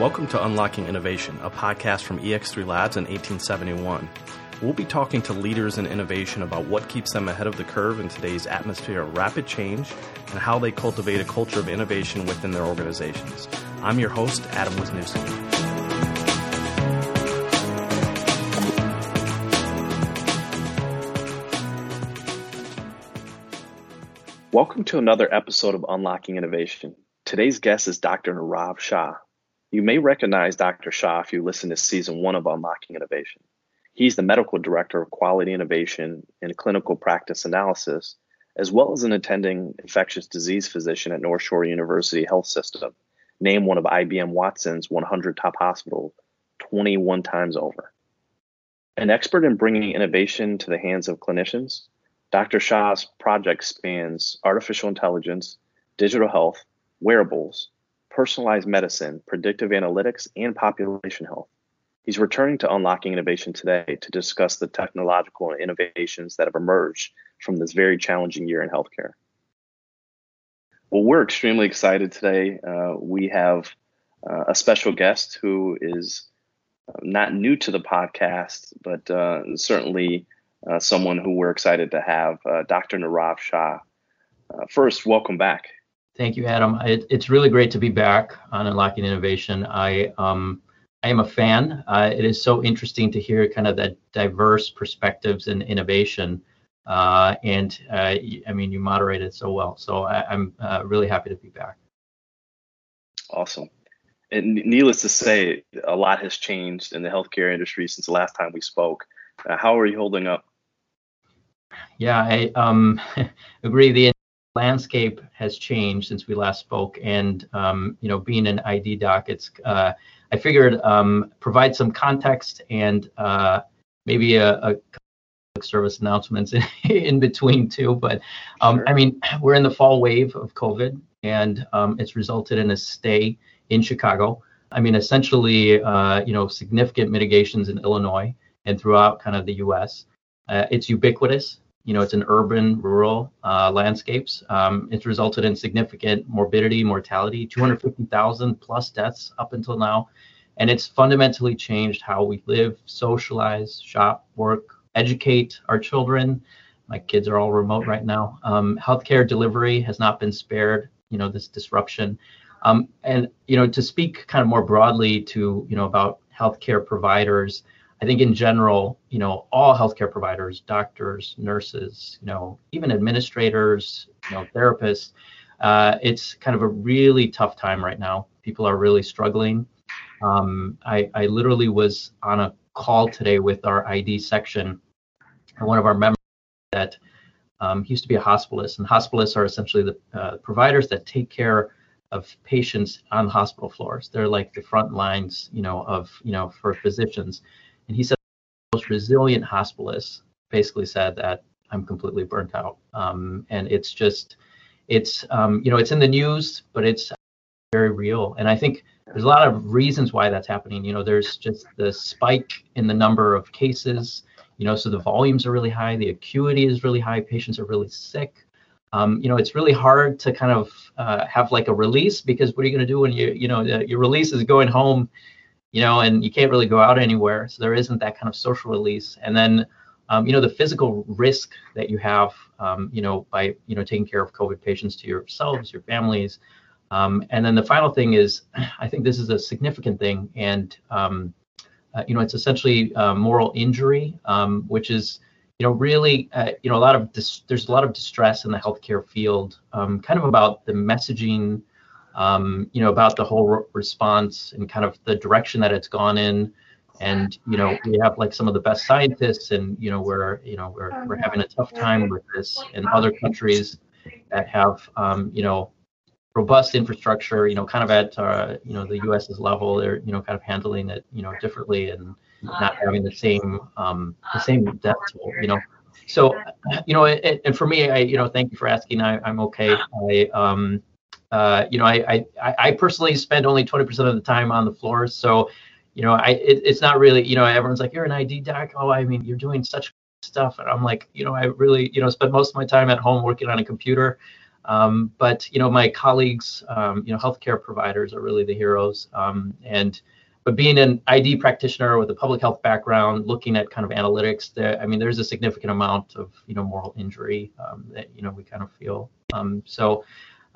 Welcome to Unlocking Innovation, a podcast from EX3 Labs in 1871. We'll be talking to leaders in innovation about what keeps them ahead of the curve in today's atmosphere of rapid change and how they cultivate a culture of innovation within their organizations. I'm your host, Adam Wisniewski. Welcome to another episode of Unlocking Innovation. Today's guest is Dr. Nirav Shah. You may recognize Dr. Shah if you listen to season one of Unlocking Innovation. He's the medical director of quality innovation and clinical practice analysis, as well as an attending infectious disease physician at North Shore University Health System, named one of IBM Watson's 100 top hospitals 21 times over. An expert in bringing innovation to the hands of clinicians, Dr. Shah's project spans artificial intelligence, digital health, wearables, personalized medicine, predictive analytics, and population health. He's returning to Unlocking Innovation today to discuss the technological innovations that have emerged from this very challenging year in healthcare. Well, we're extremely excited today. Uh, we have uh, a special guest who is uh, not new to the podcast, but uh, certainly uh, someone who we're excited to have, uh, Dr. Nirav Shah. first, welcome back. Thank you, Adam. It, it's really great to be back on Unlocking Innovation. I um, I am a fan. Uh, it is so interesting to hear kind of the diverse perspectives and innovation. Uh, and uh, I mean, you moderate it so well. So I, am uh, really happy to be back. Awesome. And needless to say, a lot has changed in the healthcare industry since the last time we spoke. Uh, how are you holding up? Yeah, I um, agree. The landscape has changed since we last spoke, and um, you know, being an ID doc, it's uh, I figured um, provide some context and uh, maybe a, a service announcements in, in between too. But um, sure. I mean, we're in the fall wave of COVID, and um, it's resulted in a stay in Chicago. I mean, essentially, uh, you know, significant mitigations in Illinois and throughout kind of the U.S. Uh, it's ubiquitous you know, it's an urban, rural uh, landscapes. Um, it's resulted in significant morbidity, mortality, 250,000 plus deaths up until now. And it's fundamentally changed how we live, socialize, shop, work, educate our children. My kids are all remote right now. Um, healthcare delivery has not been spared, you know, this disruption. Um, and, you know, to speak kind of more broadly to, you know, about healthcare providers, I think in general, you know, all healthcare providers, doctors, nurses, you know, even administrators, you know, therapists, uh, it's kind of a really tough time right now. People are really struggling. Um, I, I literally was on a call today with our ID section, and one of our members that um, used to be a hospitalist, and hospitalists are essentially the uh, providers that take care of patients on hospital floors. They're like the front lines, you know, of you know for physicians. And he said the most resilient hospitalists basically said that I'm completely burnt out. Um, and it's just, it's, um, you know, it's in the news, but it's very real. And I think there's a lot of reasons why that's happening. You know, there's just the spike in the number of cases, you know, so the volumes are really high, the acuity is really high, patients are really sick. Um, you know, it's really hard to kind of uh, have like a release because what are you going to do when you, you know, your release is going home you know, and you can't really go out anywhere. So there isn't that kind of social release. And then, um, you know, the physical risk that you have, um, you know, by, you know, taking care of COVID patients to yourselves, your families. Um, and then the final thing is, I think this is a significant thing. And, um, uh, you know, it's essentially uh, moral injury, um, which is, you know, really, uh, you know, a lot of dis- there's a lot of distress in the healthcare field, um, kind of about the messaging um, you know, about the whole re- response and kind of the direction that it's gone in. And you know, we have like some of the best scientists, and you know, we're you know we're we're having a tough time with this. In other countries that have um, you know robust infrastructure, you know, kind of at uh, you know the U.S.'s level, they're you know kind of handling it you know differently and not having the same um, the same toll, you know. So, you know, it, and for me, I you know, thank you for asking. I, I'm okay. I um, uh, you know, I, I, I personally spend only 20% of the time on the floor. So, you know, I, it, it's not really, you know, everyone's like, you're an ID doc. Oh, I mean, you're doing such stuff. And I'm like, you know, I really, you know, spend most of my time at home working on a computer. Um, but you know, my colleagues, um, you know, healthcare providers are really the heroes. Um, and but being an ID practitioner with a public health background, looking at kind of analytics, that I mean, there's a significant amount of you know moral injury um, that you know we kind of feel. Um, so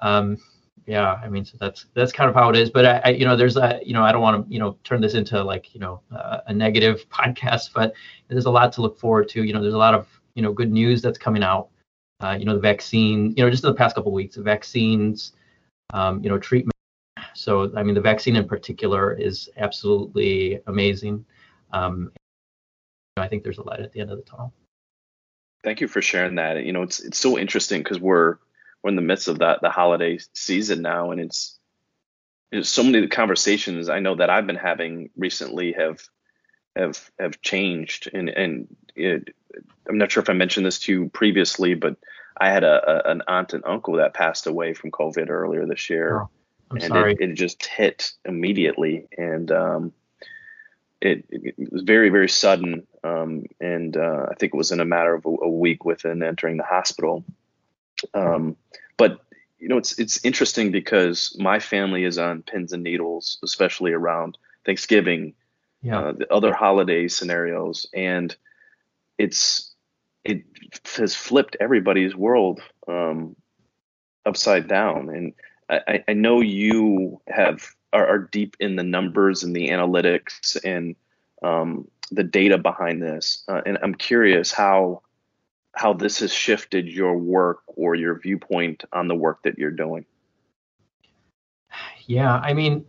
um, yeah, I mean, so that's that's kind of how it is. But I, I you know, there's a you know, I don't want to you know turn this into like you know uh, a negative podcast, but there's a lot to look forward to. You know, there's a lot of you know good news that's coming out. Uh, you know, the vaccine. You know, just in the past couple weeks, the vaccines. Um, you know, treatment so, I mean, the vaccine in particular is absolutely amazing. Um, I think there's a light at the end of the tunnel. Thank you for sharing that. You know, it's it's so interesting because we're we're in the midst of that the holiday season now, and it's, it's so many of the conversations I know that I've been having recently have have have changed, and and it, I'm not sure if I mentioned this to you previously, but I had a, a, an aunt and uncle that passed away from COVID earlier this year. Oh. And. It, it just hit immediately, and um, it, it, was very very sudden. Um, and uh, I think it was in a matter of a, a week within entering the hospital. Um, but you know, it's it's interesting because my family is on pins and needles, especially around Thanksgiving, yeah. uh, the other holiday scenarios, and it's it has flipped everybody's world um, upside down. And I, I know you have are, are, deep in the numbers and the analytics and um, the data behind this, uh, and I'm curious how how this has shifted your work or your viewpoint on the work that you're doing. Yeah, I mean,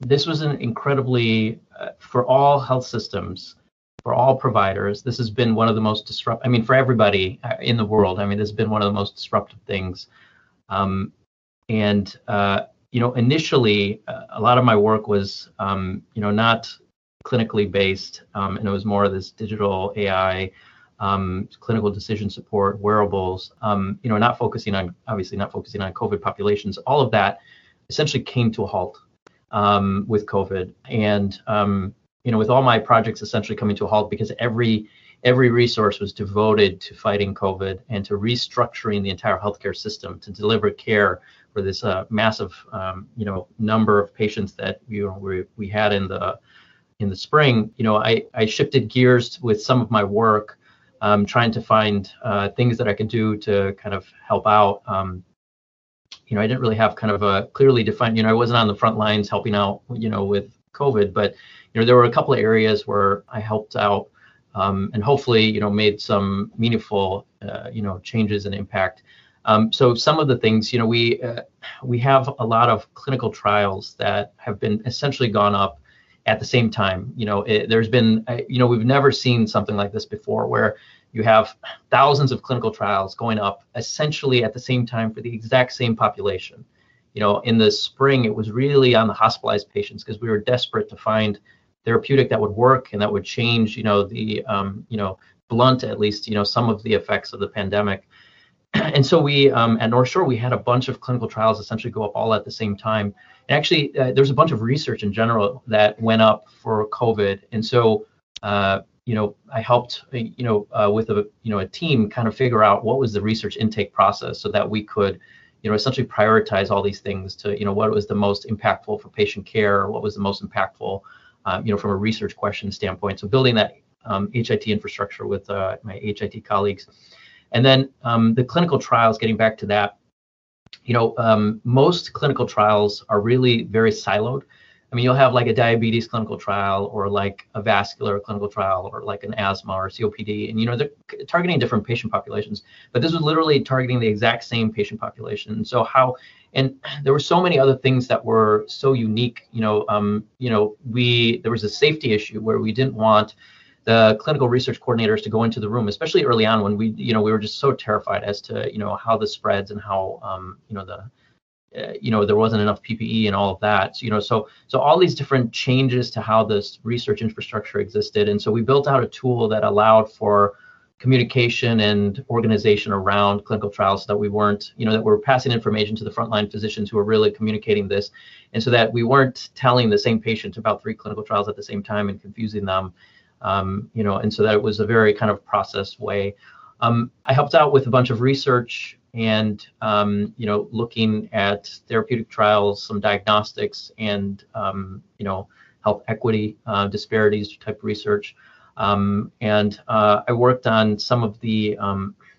this was an incredibly uh, for all health systems, for all providers. This has been one of the most disrupt. I mean, for everybody uh, in the world. I mean, this has been one of the most disruptive things. Um, and uh, you know, initially, uh, a lot of my work was um, you know not clinically based, um, and it was more of this digital AI, um, clinical decision support, wearables. Um, you know, not focusing on obviously not focusing on COVID populations. All of that essentially came to a halt um, with COVID, and um, you know, with all my projects essentially coming to a halt because every every resource was devoted to fighting COVID and to restructuring the entire healthcare system to deliver care for this uh, massive, um, you know, number of patients that you know we, we had in the in the spring. You know, I, I shifted gears with some of my work, um, trying to find uh, things that I could do to kind of help out. Um, you know, I didn't really have kind of a clearly defined. You know, I wasn't on the front lines helping out. You know, with COVID, but you know, there were a couple of areas where I helped out um, and hopefully, you know, made some meaningful, uh, you know, changes and impact. Um, so some of the things, you know, we uh, we have a lot of clinical trials that have been essentially gone up at the same time. You know, it, there's been, uh, you know, we've never seen something like this before, where you have thousands of clinical trials going up essentially at the same time for the exact same population. You know, in the spring, it was really on the hospitalized patients because we were desperate to find therapeutic that would work and that would change, you know, the, um, you know, blunt at least, you know, some of the effects of the pandemic. And so we um, at North Shore we had a bunch of clinical trials essentially go up all at the same time. And actually, uh, there's a bunch of research in general that went up for COVID. And so, uh, you know, I helped, you know, uh, with a you know a team kind of figure out what was the research intake process so that we could, you know, essentially prioritize all these things to, you know, what was the most impactful for patient care, what was the most impactful uh, you know, from a research question standpoint. So building that um, HIT infrastructure with uh, my HIT colleagues. And then um, the clinical trials, getting back to that, you know, um, most clinical trials are really very siloed. I mean, you'll have like a diabetes clinical trial or like a vascular clinical trial or like an asthma or COPD. And, you know, they're targeting different patient populations, but this was literally targeting the exact same patient population. So how, and there were so many other things that were so unique, you know, um, you know, we, there was a safety issue where we didn't want the clinical research coordinators to go into the room, especially early on when we, you know, we were just so terrified as to, you know, how this spreads and how, um, you know, the, uh, you know there wasn't enough PPE and all of that. So, you know, so so all these different changes to how this research infrastructure existed, and so we built out a tool that allowed for communication and organization around clinical trials so that we weren't, you know, that we're passing information to the frontline physicians who are really communicating this, and so that we weren't telling the same patient about three clinical trials at the same time and confusing them, um, you know, and so that it was a very kind of process way. Um, I helped out with a bunch of research and um, you know looking at therapeutic trials, some diagnostics, and um, you know health equity uh, disparities type research. Um, and uh, I worked on some of the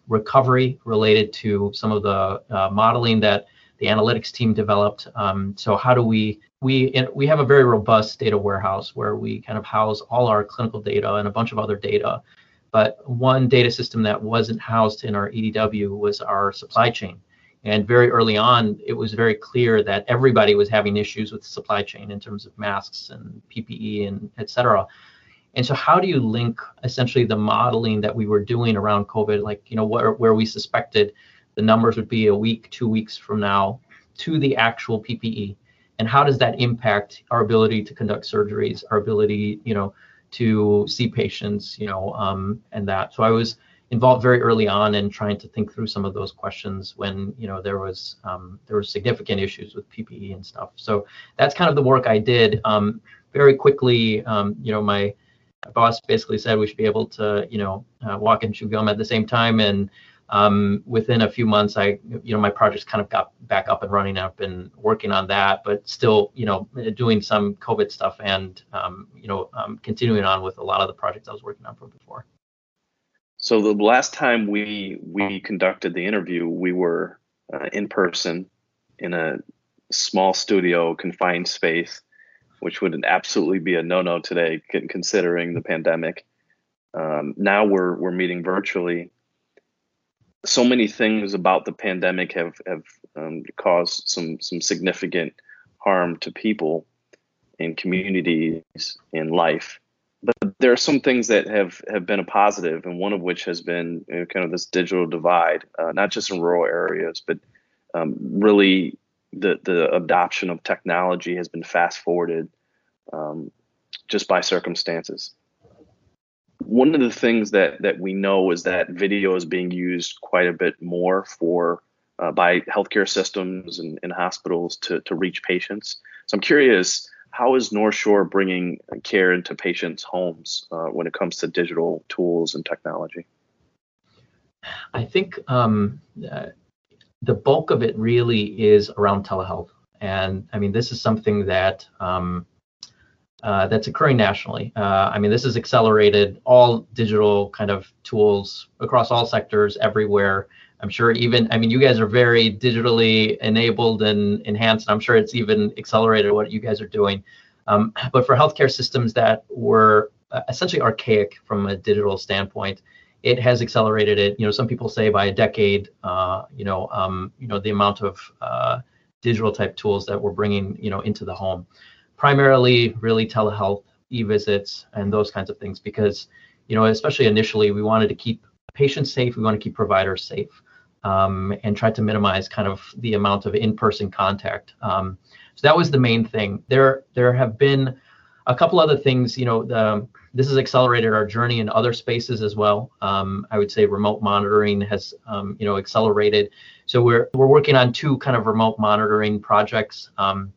recovery related to some of the uh, modeling that the analytics team developed. Um, so how do we we we have a very robust data warehouse where we kind of house all our clinical data and a bunch of other data. But one data system that wasn't housed in our EDW was our supply chain. And very early on, it was very clear that everybody was having issues with supply chain in terms of masks and PPE and et cetera. And so, how do you link essentially the modeling that we were doing around COVID, like you know where where we suspected the numbers would be a week, two weeks from now, to the actual PPE, and how does that impact our ability to conduct surgeries, our ability, you know, to see patients, you know, um, and that. So I was involved very early on in trying to think through some of those questions when you know there was um, there were significant issues with PPE and stuff. So that's kind of the work I did. Um, very quickly, um, you know, my boss basically said we should be able to, you know, uh, walk and chew gum at the same time. And um, within a few months, I, you know, my projects kind of got back up and running. I've been working on that, but still, you know, doing some COVID stuff and, um, you know, um, continuing on with a lot of the projects I was working on from before. So the last time we we conducted the interview, we were uh, in person in a small studio, confined space which would absolutely be a no-no today, considering the pandemic. Um, now we're we're meeting virtually. So many things about the pandemic have have um, caused some some significant harm to people and communities in life. But there are some things that have, have been a positive, and one of which has been you know, kind of this digital divide, uh, not just in rural areas, but um, really the the adoption of technology has been fast forwarded um, just by circumstances. One of the things that that we know is that video is being used quite a bit more for uh, by healthcare systems and, and hospitals to to reach patients. So I'm curious, how is North Shore bringing care into patients' homes uh, when it comes to digital tools and technology? I think um, uh, the bulk of it really is around telehealth. And I mean, this is something that um, uh, that's occurring nationally. Uh, I mean, this has accelerated all digital kind of tools across all sectors everywhere. I'm sure even, I mean, you guys are very digitally enabled and enhanced. I'm sure it's even accelerated what you guys are doing. Um, but for healthcare systems that were uh, essentially archaic from a digital standpoint, it has accelerated it. You know, some people say by a decade. Uh, you know, um, you know the amount of uh, digital type tools that we're bringing, you know, into the home. Primarily, really telehealth, e-visits, and those kinds of things. Because, you know, especially initially, we wanted to keep patients safe. We want to keep providers safe, um, and try to minimize kind of the amount of in-person contact. Um, so that was the main thing. There, there have been a couple other things. You know, the this has accelerated our journey in other spaces as well. Um, I would say remote monitoring has, um, you know, accelerated. So we're we're working on two kind of remote monitoring projects. Um,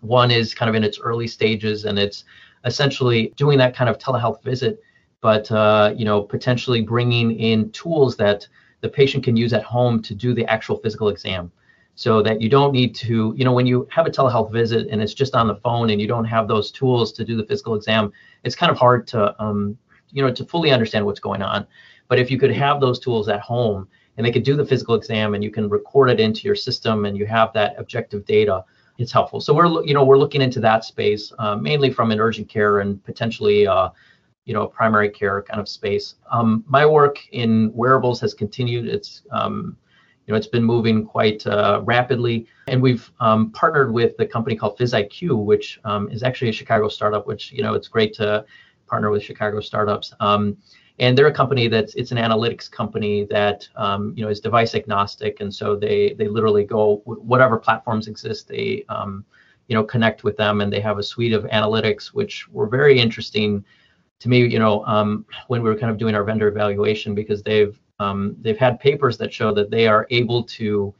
one is kind of in its early stages, and it's essentially doing that kind of telehealth visit, but uh, you know, potentially bringing in tools that the patient can use at home to do the actual physical exam so that you don't need to, you know, when you have a telehealth visit and it's just on the phone and you don't have those tools to do the physical exam, it's kind of hard to, um, you know, to fully understand what's going on. But if you could have those tools at home and they could do the physical exam and you can record it into your system and you have that objective data, it's helpful. So we're, you know, we're looking into that space uh, mainly from an urgent care and potentially, uh, you know, primary care kind of space. Um, my work in wearables has continued. It's um, you know, it's been moving quite uh, rapidly. And we've um, partnered with the company called PhysIQ, which um, is actually a Chicago startup, which, you know, it's great to partner with Chicago startups. And they're a company that's it's an analytics company that um, you know is device agnostic, and so they they literally go whatever platforms exist, they um, you know connect with them, and they have a suite of analytics which were very interesting to me. You know, um, when we were kind of doing our vendor evaluation, because they've um, they've had papers that show that they are able to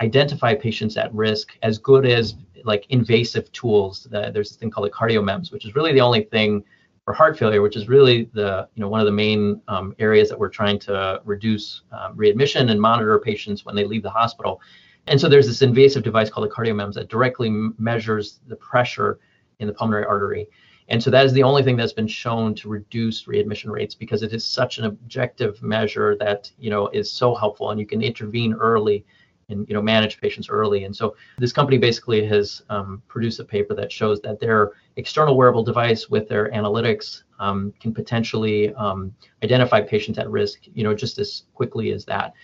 identify patients at risk as good as like invasive tools. There's this thing called a CardioMEMS, which is really the only thing for heart failure, which is really the you know one of the main um, areas that we're trying to reduce um, readmission and monitor patients when they leave the hospital. And so there's this invasive device called a CardioMEMS that directly measures the pressure in the pulmonary artery. And so that is the only thing that's been shown to reduce readmission rates because it is such an objective measure that you know is so helpful, and you can intervene early and you know manage patients early. And so this company basically has um, produced a paper that shows that their external wearable device with their analytics um, can potentially um, identify patients at risk, you know, just as quickly as that.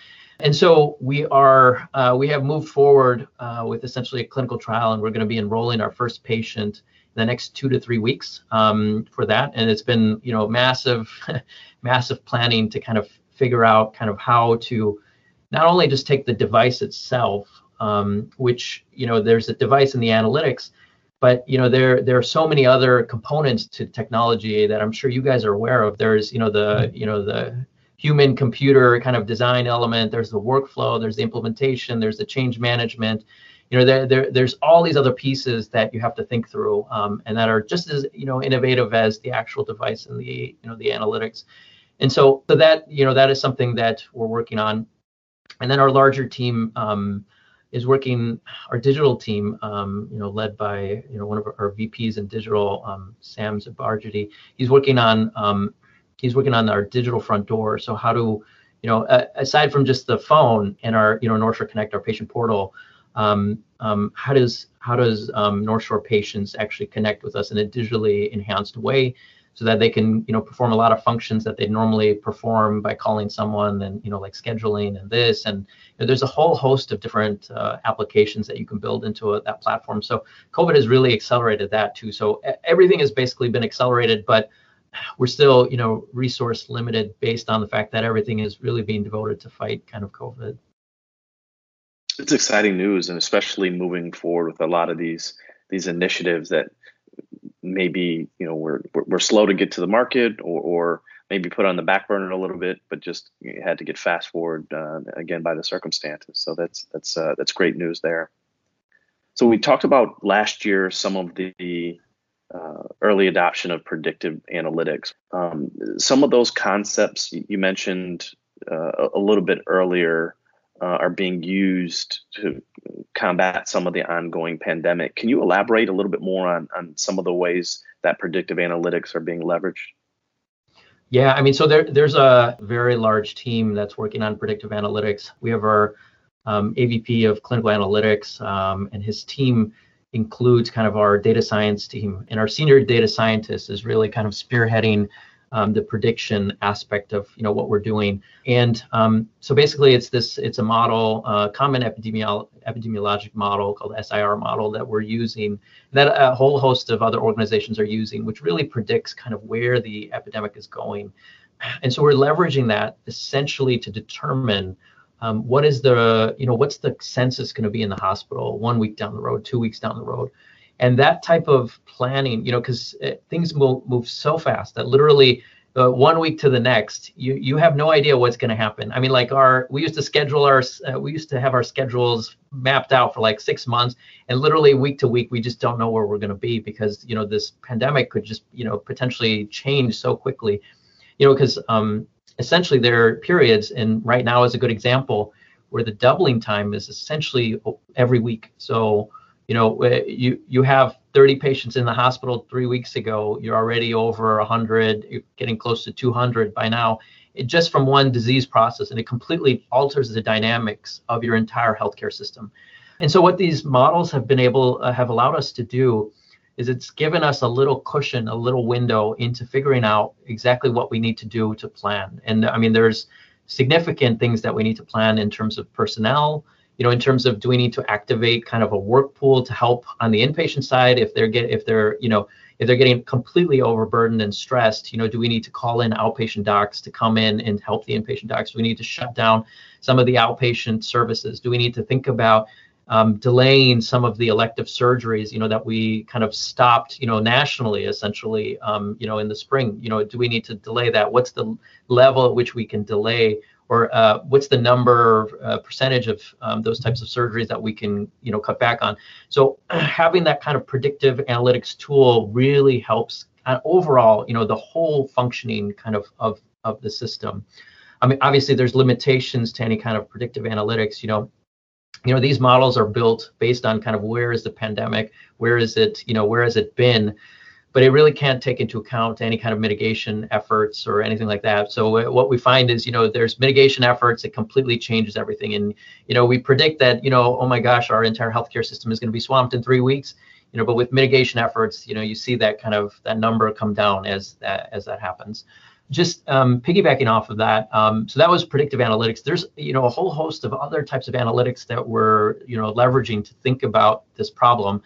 And so we are uh, we have moved forward uh, with essentially a clinical trial, and we're going to be enrolling our first patient the next two to three weeks um, for that. And it's been, you know, massive, massive planning to kind of figure out kind of how to not only just take the device itself, um, which, you know, there's a device in the analytics, but you know there there are so many other components to technology that I'm sure you guys are aware of. There's you know the you know the human computer kind of design element. There's the workflow. There's the implementation. There's the change management you know there, there there's all these other pieces that you have to think through um, and that are just as you know innovative as the actual device and the you know the analytics and so so that you know that is something that we're working on and then our larger team um, is working our digital team um, you know led by you know one of our vps in digital um, sam zabarjity he's working on um, he's working on our digital front door. So how to you know aside from just the phone and our you know NorthShore Connect our patient portal um, um, how does how does North Shore patients actually connect with us in a digitally enhanced way so that they can you know perform a lot of functions that they normally perform by calling someone and you know like scheduling and this. And you know, there's a whole host of different uh, applications that you can build into a, that platform. So covid has really accelerated that too. So everything has basically been accelerated but we're still you know resource limited based on the fact that everything is really being devoted to fight kind of covid. It's exciting news, and especially moving forward with a lot of these these initiatives that maybe you know we're we're slow to get to the market or, or maybe put on the back burner a little bit, but just had to get fast forward uh, again by the circumstances. So that's that's uh, that's great news there. So we talked about last year some of the uh, early adoption of predictive analytics. Um, some of those concepts you mentioned uh, a little bit earlier uh, are being used to combat some of the ongoing pandemic. Can you elaborate a little bit more on, on some of the ways that predictive analytics are being leveraged? Yeah, I mean, so there, there's a very large team that's working on predictive analytics. We have our um, AVP of clinical analytics, um, and his team includes kind of our data science team. And our senior data scientist is really kind of spearheading um, the prediction aspect of you know what we're doing. And um, so basically, it's this it's a model, uh, common epidemiolo- epidemiologic model called SIR model that we're using that a whole host of other organizations are using, which really predicts kind of where the epidemic is going. And so we're leveraging that essentially to determine um, what is the you know what's the census going to be in the hospital one week down the road, two weeks down the road and that type of planning you know because uh, things move, move so fast that literally uh, one week to the next you you have no idea what's going to happen. I mean like our we used to schedule our uh, we used to have our schedules mapped out for like six months. And literally week to week we just don't know where we're going to be because you know this pandemic could just you know potentially change so quickly. You know because um essentially there are periods and right now is a good example where the doubling time is essentially every week. So you know, you you have 30 patients in the hospital three weeks ago. You're already over 100. You're getting close to 200 by now, it, just from one disease process, and it completely alters the dynamics of your entire healthcare system. And so, what these models have been able uh, have allowed us to do is it's given us a little cushion, a little window into figuring out exactly what we need to do to plan. And I mean, there's significant things that we need to plan in terms of personnel you know, in terms of do we need to activate kind of a work pool to help on the inpatient side if they're get if they're you know if they're getting completely overburdened and stressed, you know, do we need to call in outpatient docs to come in and help the inpatient docs? Do we need to shut down some of the outpatient services? Do we need to think about um, delaying some of the elective surgeries, you know, that we kind of stopped, you know, nationally, essentially, um, you know, in the spring? You know, do we need to delay that? What's the level at which we can delay or uh, what's the number uh, percentage of um, those types of surgeries that we can you know cut back on so having that kind of predictive analytics tool really helps uh, overall, you know, the whole functioning kind of of of the system. I mean, obviously, there's limitations to any kind of predictive analytics. You know, you know, these models are built based on kind of where is the pandemic, where is it, you know, where has it been, but it really can't take into account any kind of mitigation efforts or anything like that. So what we find is, you know, there's mitigation efforts, that completely changes everything. And, you know, we predict that, you know, oh my gosh, our entire healthcare system is going to be swamped in three weeks. You know, but with mitigation efforts, you know, you see that kind of that number come down as that as that happens just um, piggybacking off of that, um, so that was predictive analytics. There's you know a whole host of other types of analytics that we're you know leveraging to think about this problem,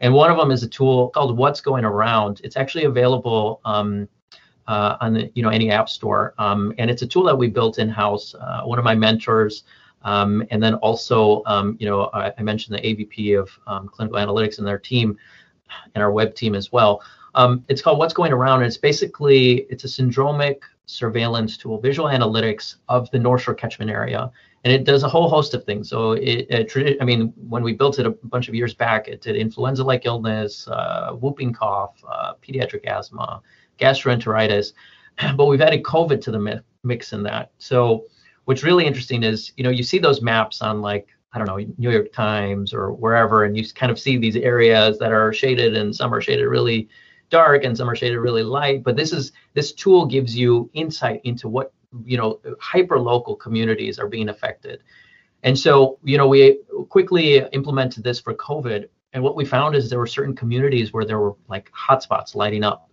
and one of them is a tool called What's Going Around. It's actually available um, uh, on the you know any app store, um, and it's a tool that we built in house. Uh, one of my mentors. Um, and then also, um, you know, I, I, mentioned the AVP of clinical analytics and their team, and our web team as well. Um, it's called What's Going Around. And it's basically it's a syndromic surveillance tool, visual analytics of the North Shore catchment area, and it does a whole host of things. So it, it I mean, when we built it a bunch of years back, it did influenza-like illness, uh, whooping cough, uh, pediatric asthma, gastroenteritis, but we've added COVID to the mix in that. So what's really interesting is, you know, you see those maps on like I don't know, New York Times or wherever, and you kind of see these areas that are shaded and some are shaded really dark and some are shaded really light. But this is this tool gives you insight into what you know hyper local communities are being affected. And so you know we quickly implemented this for COVID, and what we found is there were certain communities where there were like hotspots lighting up.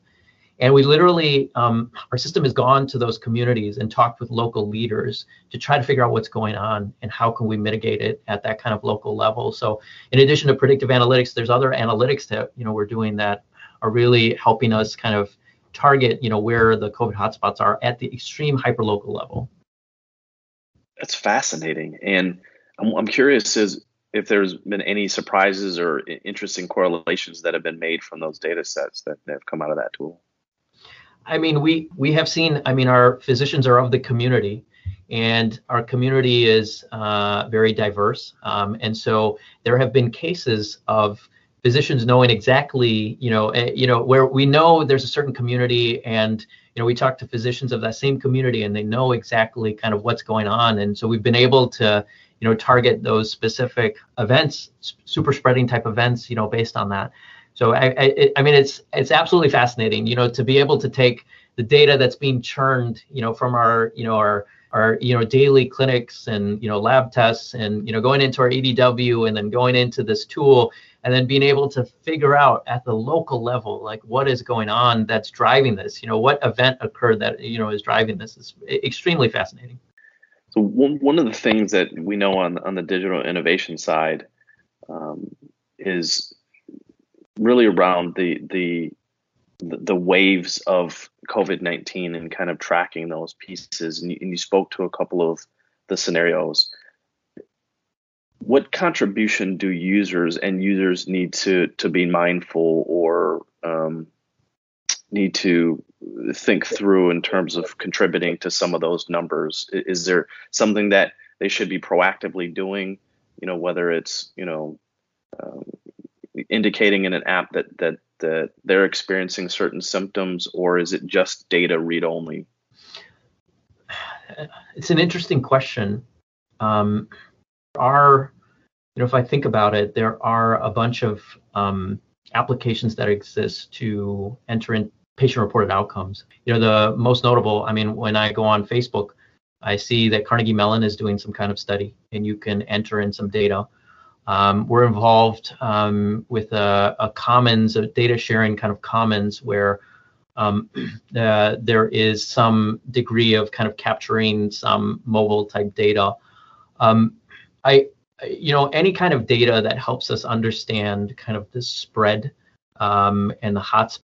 And we literally, um, our system has gone to those communities and talked with local leaders to try to figure out what's going on and how can we mitigate it at that kind of local level. So, in addition to predictive analytics, there's other analytics that you know we're doing that are really helping us kind of target, you know, where the COVID hotspots are at the extreme hyperlocal level. That's fascinating, and I'm, I'm curious is if there's been any surprises or interesting correlations that have been made from those data sets that, have come out of that tool. I mean, we we have seen. I mean, our physicians are of the community, and our community is uh, very diverse. Um, and so there have been cases of physicians knowing exactly, you know, uh, you know, where we know there's a certain community and you know, we talk to physicians of that same community and they know exactly kind of what's going on. And so we've been able to, you know, target those specific events, super spreading type events, you know, based on that. So I, I, I mean, it's it's absolutely fascinating, you know, to be able to take the data that's being churned, you know, from our, you know, our our you know daily clinics and you know lab tests and you know going into our EDW and then going into this tool and then being able to figure out at the local level like what is going on that's driving this? You know what event occurred that you know is driving this? Is extremely fascinating. So one, one of the things that we know on on the digital innovation side um, is really around the the the waves of COVID 19 and kind of tracking those pieces. And you, and you, spoke to a couple of the scenarios what contribution do users and users need to to be mindful or um, need to think through in terms of contributing to some of those numbers? Is there something that they should be proactively doing? You know, whether it's you know um, indicating in an app that that that they're experiencing certain symptoms, or is it just data read only? It's an interesting question. Um, are, you know, if I think about it, there are a bunch of um, applications that exist to enter in patient reported outcomes. You know, the most notable, I mean, when I go on Facebook, I see that Carnegie Mellon is doing some kind of study and you can enter in some data. Um, we're involved um, with a, a, commons, a data sharing kind of commons where um, uh, there is some degree of kind of capturing some mobile type data. Um, I, you know, any kind of data that helps us understand kind of the spread um, and the hotspots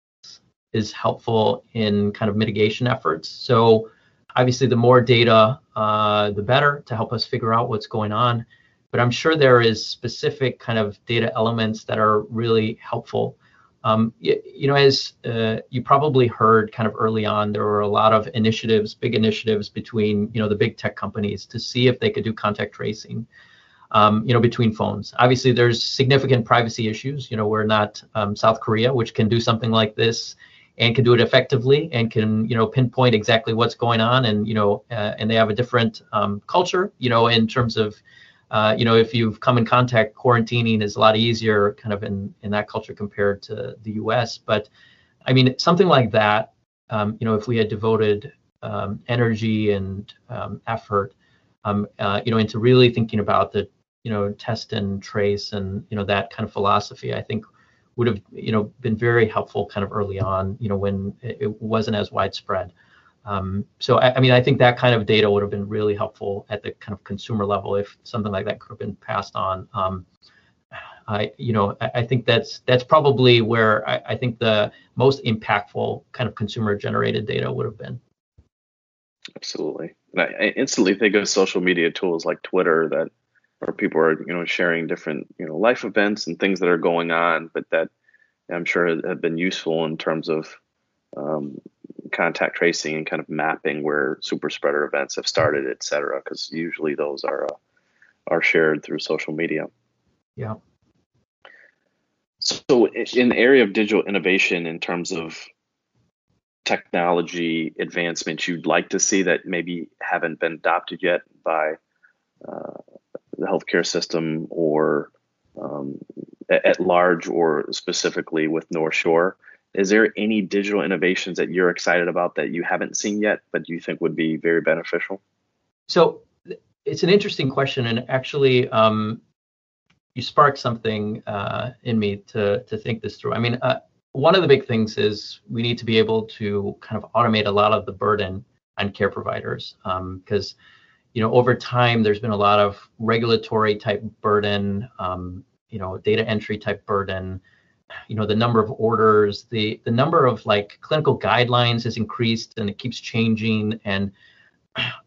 is helpful in kind of mitigation efforts. So obviously, the more data, uh, the better to help us figure out what's going on. But I'm sure there is specific kind of data elements that are really helpful. Um, you, you, know, as uh, you probably heard kind of early on, there were a lot of initiatives, big initiatives between, you know, the big tech companies to see if they could do contact tracing um, you know, between phones. Obviously, there's significant privacy issues. You know, we're not um, South Korea, which can do something like this and can do it effectively and can you know pinpoint exactly what's going on and you know uh, and they have a different um, culture you know in terms of uh, you know if you've come in contact quarantining is a lot easier kind of in in that culture compared to the us but i mean something like that um, you know if we had devoted um, energy and um, effort um, uh, you know into really thinking about the you know test and trace and you know that kind of philosophy i think would have you know been very helpful kind of early on you know when it wasn't as widespread um, so I, I, mean i think that kind of data would have been really helpful at the kind of consumer level if something like that could have been passed on. Um, i you know I, I, think that's that's probably where I, I think the most impactful kind of consumer generated data would have been. Absolutely. And I instantly think of social media tools like twitter that where people are you know sharing different you know life events and things that are going on, but that I'm sure have been useful in terms of um, contact tracing and kind of mapping where super spreader events have started, et cetera, because usually those are uh, are shared through social media. Yeah. So, in the area of digital innovation, in terms of technology advancements you'd like to see that maybe haven't been adopted yet by uh, the healthcare system or um, at large or specifically with North Shore. Is there any digital innovations that you're excited about that you haven't seen yet, but you think would be very beneficial? So it's an interesting question, and actually, um, you sparked something uh, in me to to think this through. I mean, uh, one of the big things is we need to be able to kind of automate a lot of the burden on care providers because um, you know, over time, there's been a lot of regulatory type burden, um, you know, data entry type burden. You know, the number of orders, the the number of like clinical guidelines has increased and it keeps changing. And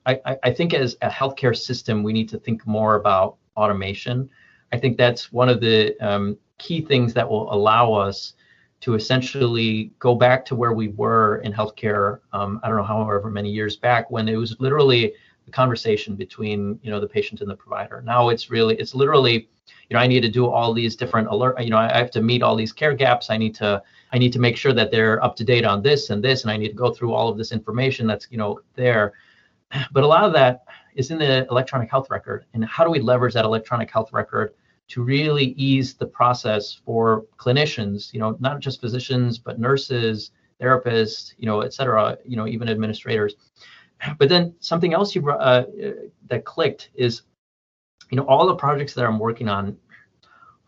I, I think as a healthcare system, we need to think more about automation. I think that's one of the um, key things that will allow us to essentially go back to where we were in healthcare. Um, I don't know, however many years back, when it was literally the conversation between you know the patient and the provider. Now it's really it's literally you know I need to do all these different alert you know I have to meet all these care gaps. I need to I need to make sure that they're up to date on this and this and I need to go through all of this information that's you know there. But a lot of that is in the electronic health record and how do we leverage that electronic health record to really ease the process for clinicians, you know, not just physicians but nurses, therapists, you know, et cetera, you know, even administrators but then something else you uh, that clicked is, you know, all the projects that I'm working on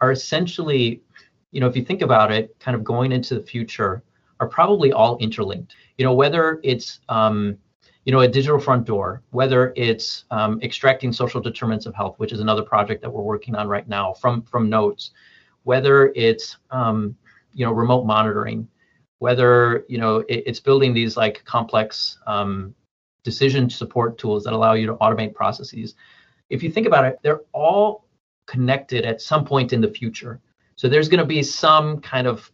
are essentially, you know, if you think about it, kind of going into the future, are probably all interlinked. You know, whether it's um, you know, a digital front door, whether it's um, extracting social determinants of health, which is another project that we're working on right now from from notes, whether it's um, you know remote monitoring, whether you know it, it's building these like complex um, decision support tools that allow you to automate processes. If you think about it, they're all connected at some point in the future. So there's going to be some kind of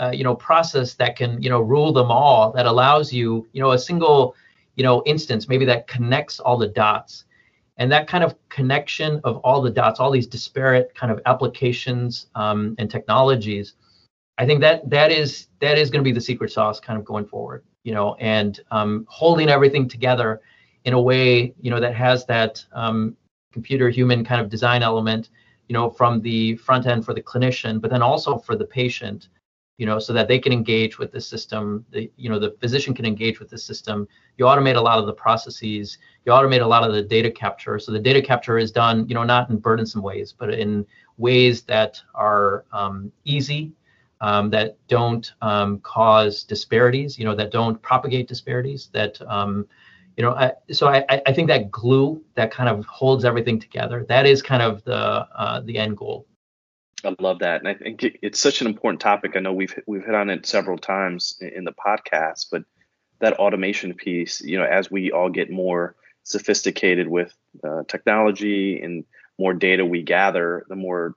uh, you know process that can you know rule them all that allows you you know a single you know instance maybe that connects all the dots and that kind of connection of all the dots all these disparate kind of applications um, and technologies i think that that is that is going to be the secret sauce kind of going forward you know, and um, holding everything together in a way, you know, that has that um, computer human kind of design element, you know, from the front end for the clinician, but then also for the patient, you know, so that they can engage with the system. The, you know, the physician can engage with the system. You automate a lot of the processes. You automate a lot of the data capture. So the data capture is done, you know, not in burdensome ways, but in ways that are um, easy um, that don't um, cause disparities, you know, that don't propagate disparities, that, um, you know, I, so I, I think that glue that kind of holds everything together, that is kind of the, uh, the end goal. I love that. And I think it's such an important topic. I know we've, we've hit on it several times in the podcast, but that automation piece, you know, as we all get more sophisticated with uh, technology and more data we gather, the more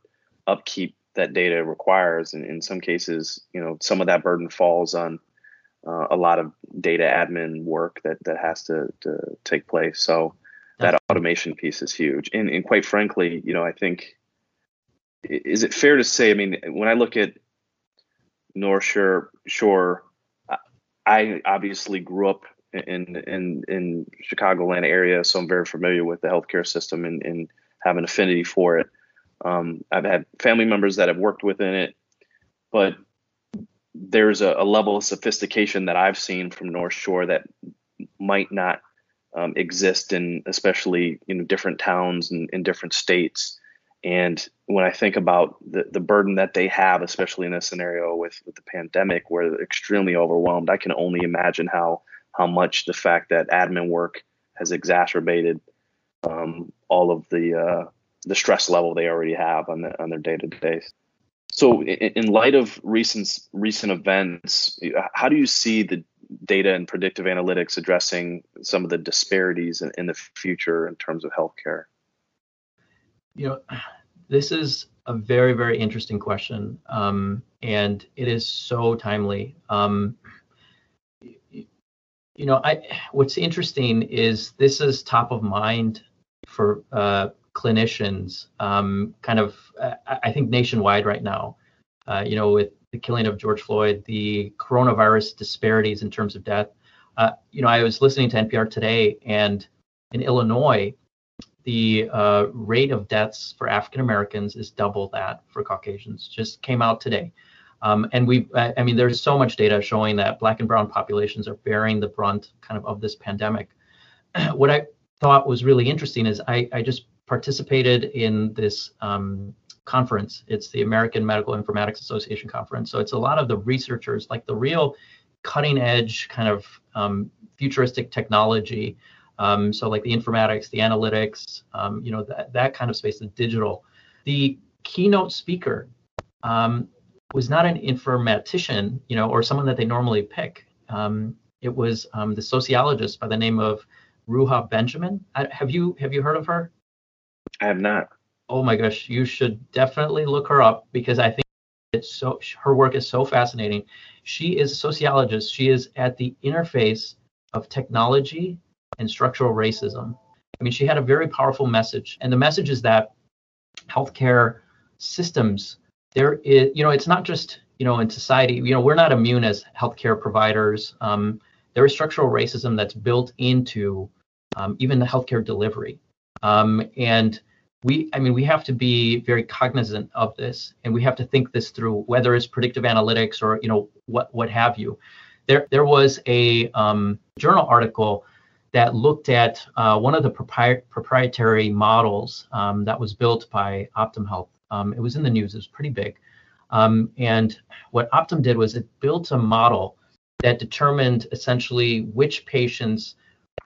upkeep that data requires. And in some cases, you know, some of that burden falls on uh, a lot of data admin work that that has to, to take place. So that automation piece is huge. And, and quite frankly, you know, I think is it fair to say? I mean, when I look at North Shore, Shore, I obviously grew up in in in Chicagoland area, so I'm very familiar with the healthcare system and, and have an affinity for it. Um, I've had family members that have worked within it, but there's a, a, level of sophistication that I've seen from North Shore that might not um, exist in especially you know different towns and in different states. And when I think about the, the burden that they have, especially in a scenario with, with the pandemic where they're extremely overwhelmed, I can only imagine how how much the fact that admin work has exacerbated um, all of the uh, the stress level they already have on the, on their day to day. So, in, light of recent recent events, how do you see the data and predictive analytics addressing some of the disparities in, in the future in terms of healthcare? You know, this is a very very interesting question, um, and it is so timely. Um, you know, I what's interesting is this is top of mind for uh, clinicians, um, kind of, uh, I think nationwide right now. Uh, you know, with the killing of George Floyd, the coronavirus disparities in terms of death. Uh, you know, I was listening to NPR today, and in Illinois, the uh, rate of deaths for African Americans is double that for Caucasians. Just came out today. Um, and we, I mean, there's so much data showing that Black and Brown populations are bearing the brunt kind of of this pandemic. what I thought was really interesting is I, I just participated in this um, conference. It's the American Medical Informatics Association conference. So it's a lot of the researchers, like the real cutting edge kind of um, futuristic technology. Um, so like the informatics, the analytics, um, you know, that, that kind of space, the digital. The keynote speaker um, was not an informatician, you know, or someone that they normally pick. Um, it was the sociologist by the name of Ruha Benjamin. I, have you have you heard of her? I have not. Oh my gosh, you should definitely look her up because I think it's so her work is so fascinating. She is a sociologist. She is at the interface of technology and structural racism. I mean, she had a very powerful message, and the message is that healthcare systems there is, you know, it's not just, you know, in society, you know, we're not immune as healthcare providers. Um, there is structural racism that's built into um, even the healthcare delivery. Um, and we, I mean, we have to be very cognizant of this, and we have to think this through, whether it's predictive analytics or, you know, what what have you. There, there was a um, journal article that looked at uh, one of the propri- proprietary models um, that was built by Optum Health um, it was in the news. It was pretty big. Um, and what Optum did was it built a model that determined essentially which patients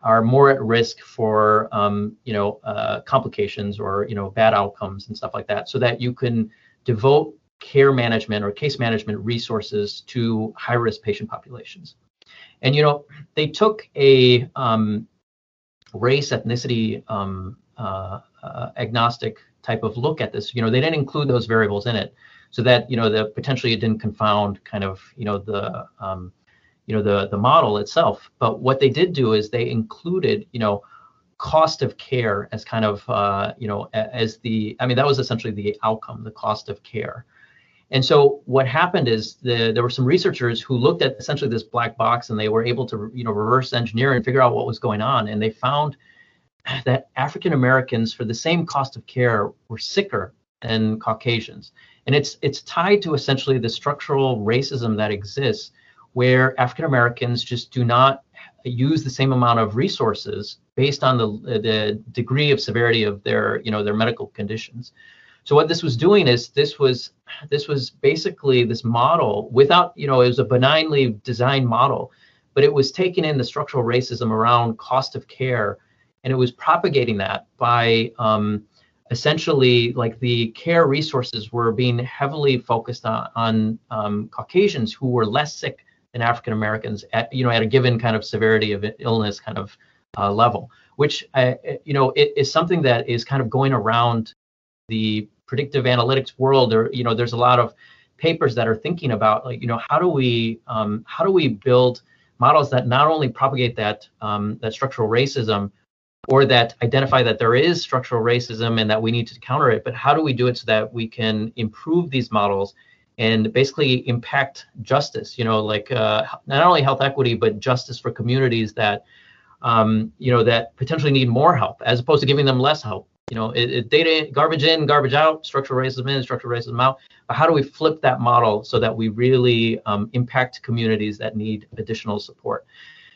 are more at risk for um, you know uh, complications or you know bad outcomes and stuff like that, so that you can devote care management or case management resources to high risk patient populations. And you know they took a um, race ethnicity um, uh, uh, agnostic type of look at this. You know, they didn't include those variables in it, so that you know the potentially it didn't confound kind of you know the um, you know the the model itself. But what they did do is they included you know cost of care as kind of uh, you know as the I mean that was essentially the outcome, the cost of care. And so what happened is the, there were some researchers who looked at essentially this black box and they were able to you know reverse engineer and figure out what was going on and they found that African Americans, for the same cost of care, were sicker than Caucasians. And it's it's tied to essentially the structural racism that exists, where African Americans just do not use the same amount of resources based on the the degree of severity of their you know their medical conditions. So what this was doing is this was this was basically this model without you know it was a benignly designed model, but it was taking in the structural racism around cost of care and it was propagating that by um, essentially like the care resources were being heavily focused on, on um, Caucasians who were less sick than African Americans at you know at a given kind of severity of illness kind of uh, level, which uh, you know it is something that is kind of going around the predictive analytics world. Or you know there's a lot of papers that are thinking about like you know how do we um, how do we build models that not only propagate that um, that structural racism or that identify that there is structural racism and that we need to counter it, but how do we do it so that we can improve these models and basically impact justice. You know, like uh, not only health equity, but justice for communities that um, you know that potentially need more help, as opposed to giving them less help. You know, it, it, data garbage in, garbage out, structural racism in, structural racism out. But how do we flip that model so that we really um, impact communities that need additional support?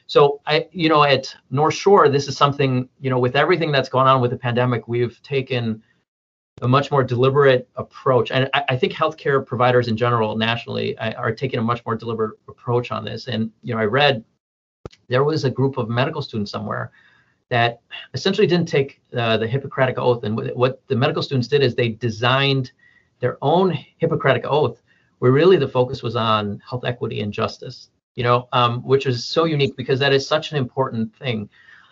So I, you know, at North Shore, this is something, you know, with everything that's gone on with the pandemic, we've taken a much more deliberate approach. And I, I think healthcare providers in general, nationally, are taking a much more deliberate approach on this. And you know, I read there was a group of medical students somewhere that essentially didn't take uh, the Hippocratic oath. And what the medical students did is they designed their own Hippocratic oath, where really the focus was on health equity and justice. You know, um, which is so unique because that is such an important thing.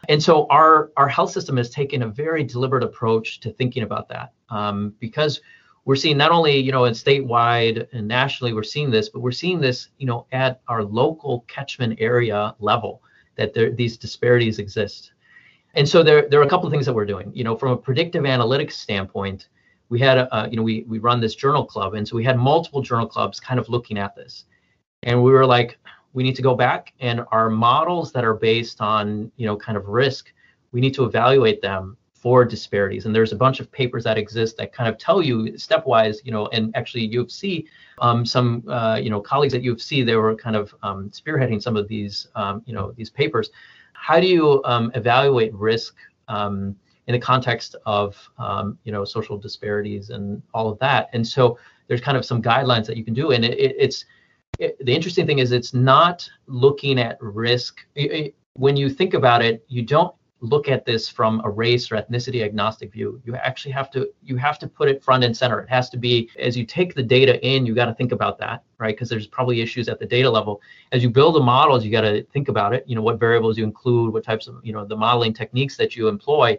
And so our our health system has taken a very deliberate approach to thinking about that um, because we're seeing not only you know in statewide and nationally we're seeing this, but we're seeing this you know at our local catchment area level that there, these disparities exist. And so there there are a couple of things that we're doing. You know, from a predictive analytics standpoint, we had a, you know we we run this journal club, and so we had multiple journal clubs kind of looking at this, and we were like we need to go back and our models that are based on you know kind of risk we need to evaluate them for disparities. And there's a bunch of papers that exist that kind of tell you stepwise you know and actually of C um, some uh, you know colleagues at of C they were kind of um, spearheading some of these um, you know these papers. How do you um, evaluate risk um, in the context of um, you know social disparities and all of that? And so there's kind of some guidelines that you can do and it, it's the interesting thing is it's not looking at risk. When you think about it, you don't look at this from a race or ethnicity agnostic view. You actually have to you have to put it front and center. It has to be as you take the data in, you got to think about that, right? Because there's probably issues at the data level. As you build the models, you got to think about it. You know what variables you include, what types of you know the modeling techniques that you employ,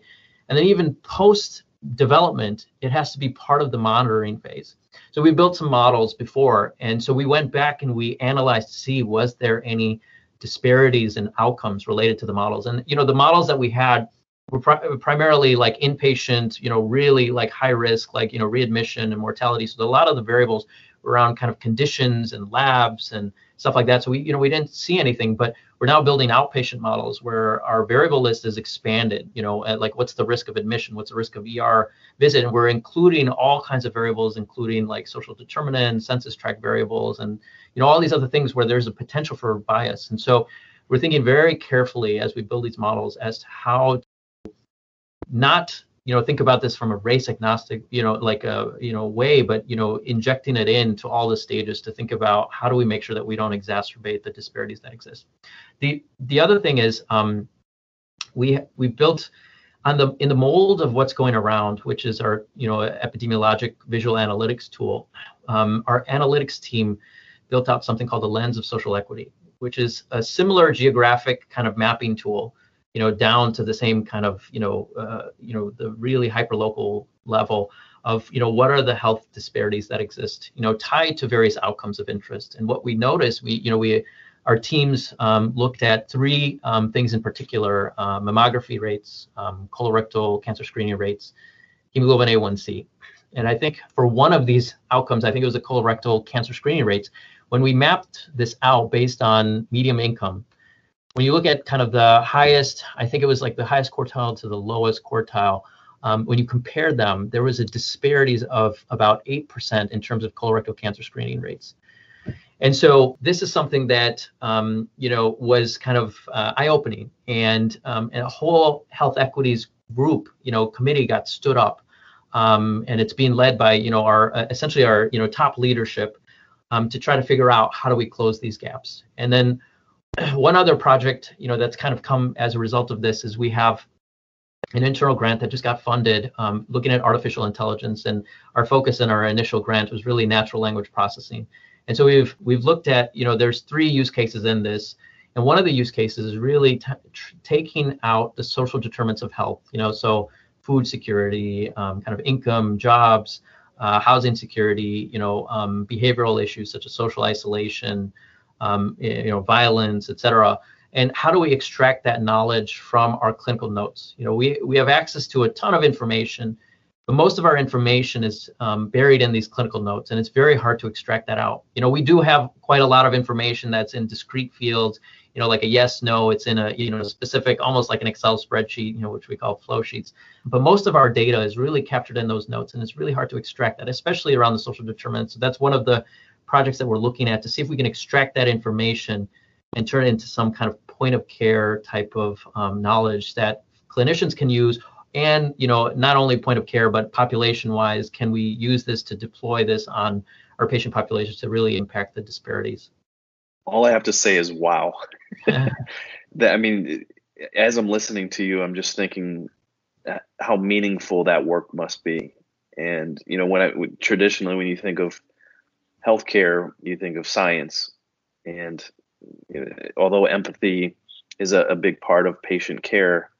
and then even post development, it has to be part of the monitoring phase. So we built some models before, and so we went back and we analyzed to see was there any disparities in outcomes related to the models. And you know, the models that we had were pri- primarily like inpatient, you know, really like high risk, like you know, readmission and mortality. So a lot of the variables around kind of conditions and labs and stuff like that. So we, you know, we didn't see anything, but we're now building outpatient models where our variable list is expanded. You know, like what's the risk of admission? What's the risk of ER visit? And we're including all kinds of variables, including like social determinants, census tract variables, and you know all these other things where there's a potential for bias. And so we're thinking very carefully as we build these models as to how to not you know think about this from a race agnostic you know like a you know way but you know injecting it into all the stages to think about how do we make sure that we don't exacerbate the disparities that exist. The the other thing is um, we we built on the in the mold of what's going around which is our you know epidemiologic visual analytics tool um, our analytics team built out something called the lens of social equity which is a similar geographic kind of mapping tool you know, down to the same kind of, you know, uh, you know, the really hyperlocal level of, you know, what are the health disparities that exist, you know, tied to various outcomes of interest. And what we noticed, we, you know, we, our teams um, looked at three um, things in particular: uh, mammography rates, um, colorectal cancer screening rates, hemoglobin A1C. And I think for one of these outcomes, I think it was the colorectal cancer screening rates. When we mapped this out based on medium income, when you look at kind of the highest, I think it was like the highest quartile to the lowest quartile. Um, when you compare them, there was a disparities of about 8% in terms of colorectal cancer screening rates. And so this is something that um, you know was kind of uh, eye-opening, and, um, and a whole health equities group, you know, committee got stood up, um, and it's being led by you know our uh, essentially our you know top leadership um, to try to figure out how do we close these gaps. And then one other project, you know, that's kind of come as a result of this is we have an internal grant that just got funded um, looking at artificial intelligence and our focus in our initial grant was really natural language processing. And so we've we've looked at you know there's three use cases in this and one of the use cases is really t- taking out the social determinants of health you know so food security um, kind of income jobs uh, housing security you know um, behavioral issues such as social isolation um, you know, violence, et cetera. And how do we extract that knowledge from our clinical notes? You know, we, we have access to a ton of information, but most of our information is um, buried in these clinical notes, and it's very hard to extract that out. You know, we do have quite a lot of information that's in discrete fields. You know, like a yes, no. It's in a you know specific, almost like an Excel spreadsheet. You know, which we call flow sheets. But most of our data is really captured in those notes, and it's really hard to extract that, especially around the social determinants. So that's one of the projects that we're looking at to see if we can extract that information and turn it into some kind of point of care type of um, knowledge that clinicians can use and you know not only point of care but population wise can we use this to deploy this on our patient populations to really impact the disparities? All i have to say is wow. That i mean as i'm listening to you i'm just thinking how meaningful that work must be. And you know when i traditionally when you think of healthcare you think of science and you know, although empathy is a, a big part of patient care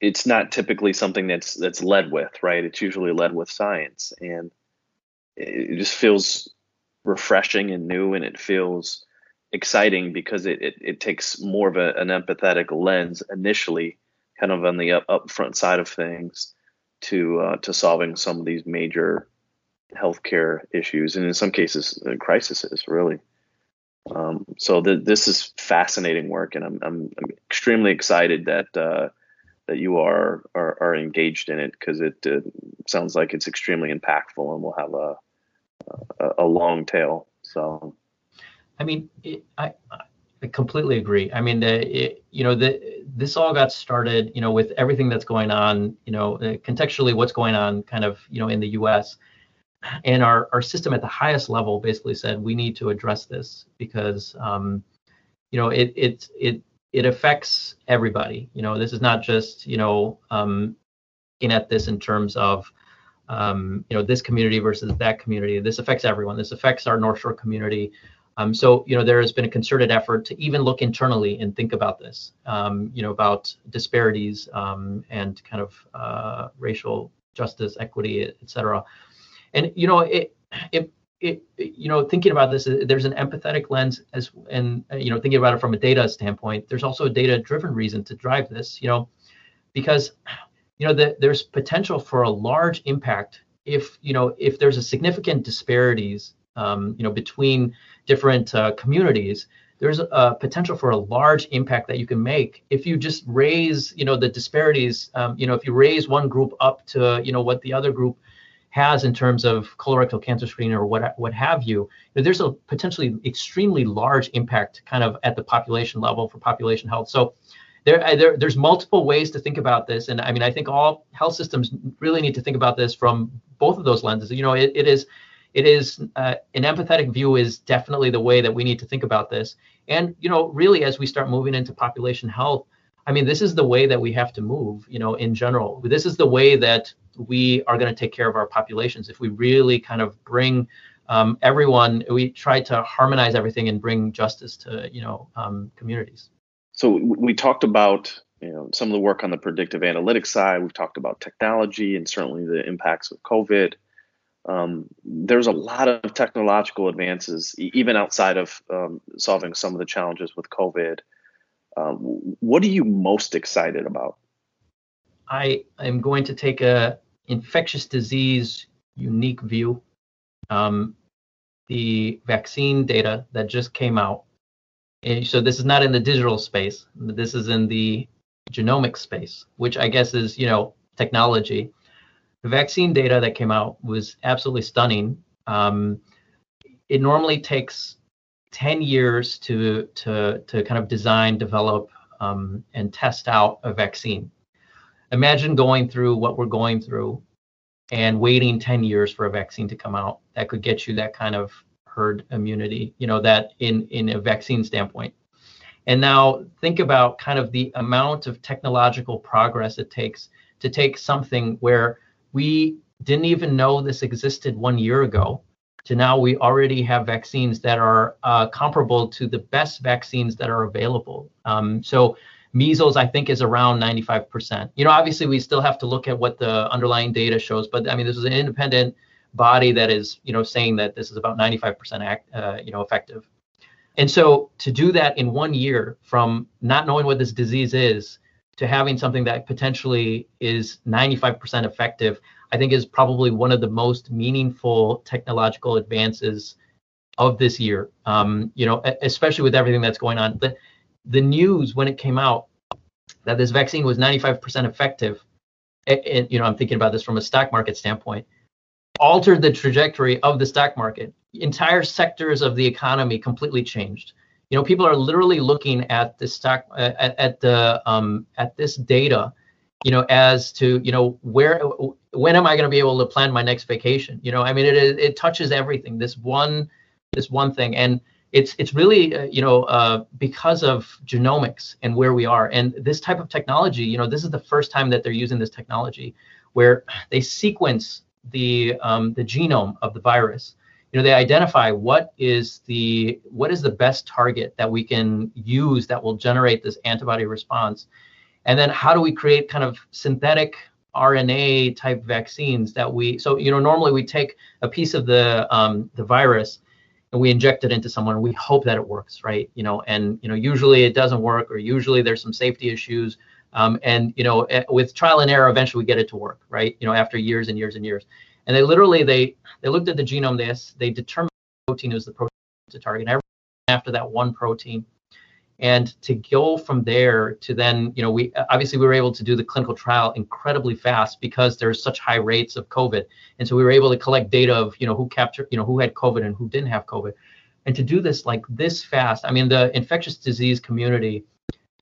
it's not typically something that's that's led with, right? It's usually led with science, and it just feels refreshing and new, and it feels exciting because it it, it takes more of a, an empathetic lens initially, kind of on the up, upfront side of things, to uh, to solving some of these major healthcare issues, and in some cases, uh, crises, really. Um, so the, this is fascinating work, and I'm, I'm, I'm extremely excited that uh, that you are are, are engaged in it because it uh, sounds like it's extremely impactful and will have a a, a long tail. So, I mean, it, I I completely agree. I mean, the it, you know the this all got started, you know, with everything that's going on, you know, uh, contextually what's going on, kind of, you know, in the U.S. And our our system at the highest level basically said we need to address this because, um, you know, it it it it affects everybody. You know, this is not just you know um, looking at this in terms of um, you know this community versus that community. This affects everyone. This affects our North Shore community. Um, so you know there has been a concerted effort to even look internally and think about this. Um, you know about disparities um, and kind of uh, racial justice, equity, et cetera. And you know it it it, you know, thinking about this, uh, there's an empathetic lens as, and uh, you know, thinking about it from a data standpoint, there's also a data-driven reason to drive this, you know, because, you know, the, there's potential for a large impact if, you know, if there's a significant disparities, um, you know, between different uh, communities, there's a potential for a large impact that you can make if you just raise, you know, the disparities. Um, you know, if you raise one group up to, you know, what the other group has in terms of colorectal cancer screening or what what have you, there's a potentially extremely large impact kind of at the population level for population health. So there, there there's multiple ways to think about this, and I mean I think all health systems really need to think about this from both of those lenses. You know, it, it is it is uh, an empathetic view is definitely the way that we need to think about this. And you know, really as we start moving into population health, I mean, this is the way that we have to move, you know, in general. This is the way that we are going to take care of our populations. If we really kind of bring um, everyone we try to harmonize everything and bring justice to you know um, communities. So we talked about you know some of the work on the predictive analytics side. We've talked about technology and certainly the impacts of covid. Um, there's a lot of technological advances even outside of um, solving some of the challenges with covid um, what are you most excited about I am going to take a infectious disease unique view. Um, the vaccine data that just came out. So this is not in the digital space. This is in the genomic space, which I guess is you know technology. The vaccine data that came out was absolutely stunning. Um, it normally takes 10 years to to to kind of design, develop, um, and test out a vaccine. Imagine going through what we're going through and waiting 10 years for a vaccine to come out that could get you that kind of herd immunity you know that in in a vaccine standpoint. And now think about kind of the amount of technological progress it takes to take something where we didn't even know this existed one year ago to now we already have vaccines that are uh, comparable to the best vaccines that are available um, so Measles, I think, is around 95%. You know, obviously, we still have to look at what the underlying data shows, but I mean, this is an independent body that is, you know, saying that this is about 95% act, uh, you know, effective. And so to do that in one year from not knowing what this disease is to having something that potentially is 95% effective, I think is probably one of the most meaningful technological advances of this year. Um, you know, especially with everything that's going on. The, the news when it came out that this vaccine was 95% effective, and, you know, I'm thinking about this from a stock market standpoint, altered the trajectory of the stock market. Entire sectors of the economy completely changed. You know, people are literally looking at the stock at, at the um, at this data, you know, as to you know where when am I going to be able to plan my next vacation? You know, I mean, it it touches everything. This one this one thing, and it's it's really uh, you know uh, because of genomics and where we are, and this type of technology. You know, this is the first time that they're using this technology, where they sequence the um, the genome of the virus you know they identify what is the what is the best target that we can use that will generate this antibody response and then how do we create kind of synthetic rna type vaccines that we so you know normally we take a piece of the um, the virus and we inject it into someone and we hope that it works right you know and you know usually it doesn't work or usually there's some safety issues um, and you know eh, with trial and error eventually we get it to work right you know after years and years and years and they literally they they looked at the genome. They they determined the protein was the protein to target. And after that one protein, and to go from there to then you know we obviously we were able to do the clinical trial incredibly fast because there's such high rates of covid. And so we were able to collect data of you know who captured you know who had covid and who didn't have covid. And to do this like this fast i mean the infectious disease community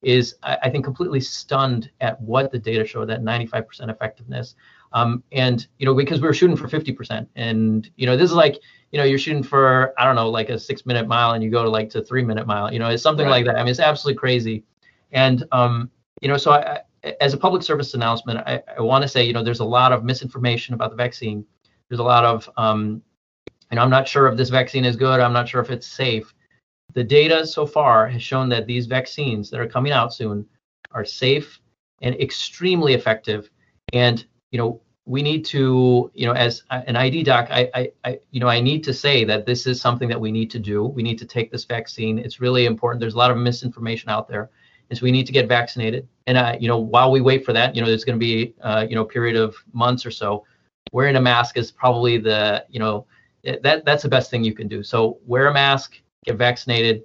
is i, I think completely stunned at what the data show that 95% effectiveness. Um, and you know, because we were shooting for 50%, and you know, this is like, you know, you're shooting for I don't know, like a six minute mile, and you go to like to three minute mile. You know, it's something right. like that. I mean, it's absolutely crazy. And um, you know, so I, as a public service announcement, I, I want to say, you know, there's a lot of misinformation about the vaccine. There's a lot of, um, and I'm not sure if this vaccine is good. I'm not sure if it's safe. The data so far has shown that these vaccines that are coming out soon are safe and extremely effective. And you know, we need to, you know, as an ID doc, I, I, I, you know, I need to say that this is something that we need to do. We need to take this vaccine. It's really important. There's a lot of misinformation out there, and so we need to get vaccinated. And I, you know, while we wait for that, you know, there's going to be, uh, you know, a period of months or so. Wearing a mask is probably the, you know, that that's the best thing you can do. So wear a mask, get vaccinated.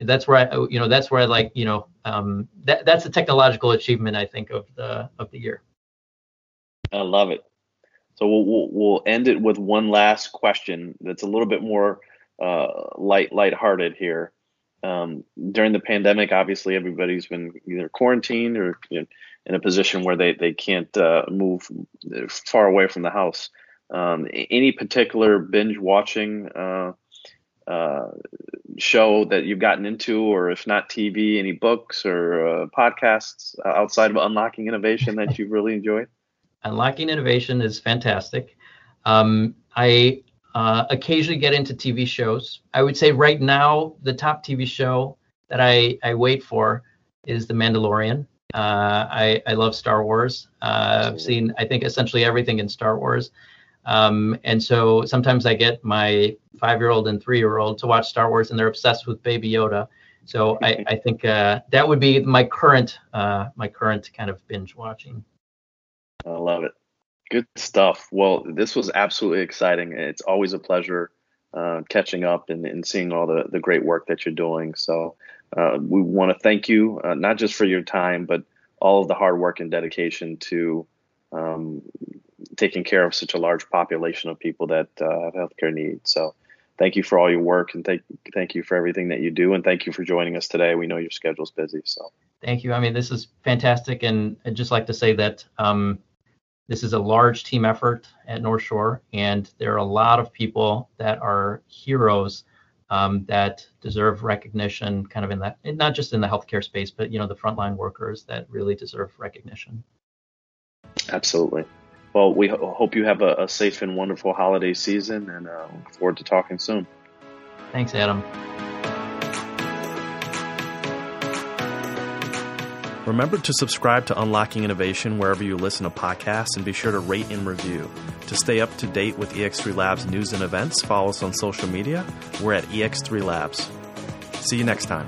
That's where I, you know, that's where I like, you know, um, that that's a technological achievement I think of the of the year. I love it. So we'll, we'll, end it with one last question that's a little bit more uh, light lighthearted here. Um, during the pandemic, obviously everybody's been either quarantined or you know, in a position where they they can't uh, move far away from the house. Um, any particular binge watching uh, uh, show that you've gotten into, or if not TV, any books or uh, podcasts outside of Unlocking Innovation that you've really enjoyed? Unlocking Innovation is fantastic. Um, I uh, occasionally get into TV shows. I would say right now, the top TV show that I, I wait for is The Mandalorian. Uh, I, I love Star Wars. Uh, I've seen, I think, essentially everything in Star Wars. Um, and so sometimes I get my five year old and three year old to watch Star Wars, and they're obsessed with Baby Yoda. So I, I think uh, that would be my current uh, my current kind of binge watching. I love it. Good stuff. Well, this was absolutely exciting. It's always a pleasure uh, catching up and, and, seeing all the, the great work that you're doing. So uh, we want to thank you, uh, not just for your time, but all of the hard work and dedication to um, taking care of such a large population of people that uh, have healthcare needs. So thank you for all your work and thank, thank you for everything that you do. And thank you for joining us today. We know your schedule's busy. So thank you. I mean, this is fantastic. And I'd just like to say that um, this is a large team effort at North Shore, and there are a lot of people that are heroes um, that deserve recognition, kind of in that, not just in the healthcare space, but you know the frontline workers that really deserve recognition. Absolutely. Well, we ho- hope you have a, a, safe and wonderful holiday season, and uh, look forward to talking soon. Thanks, Adam. Remember to subscribe to Unlocking Innovation wherever you listen to podcasts and be sure to rate and review. To stay up to date with EX3 Labs news and events, follow us on social media. We're at EX3 Labs. See you next time.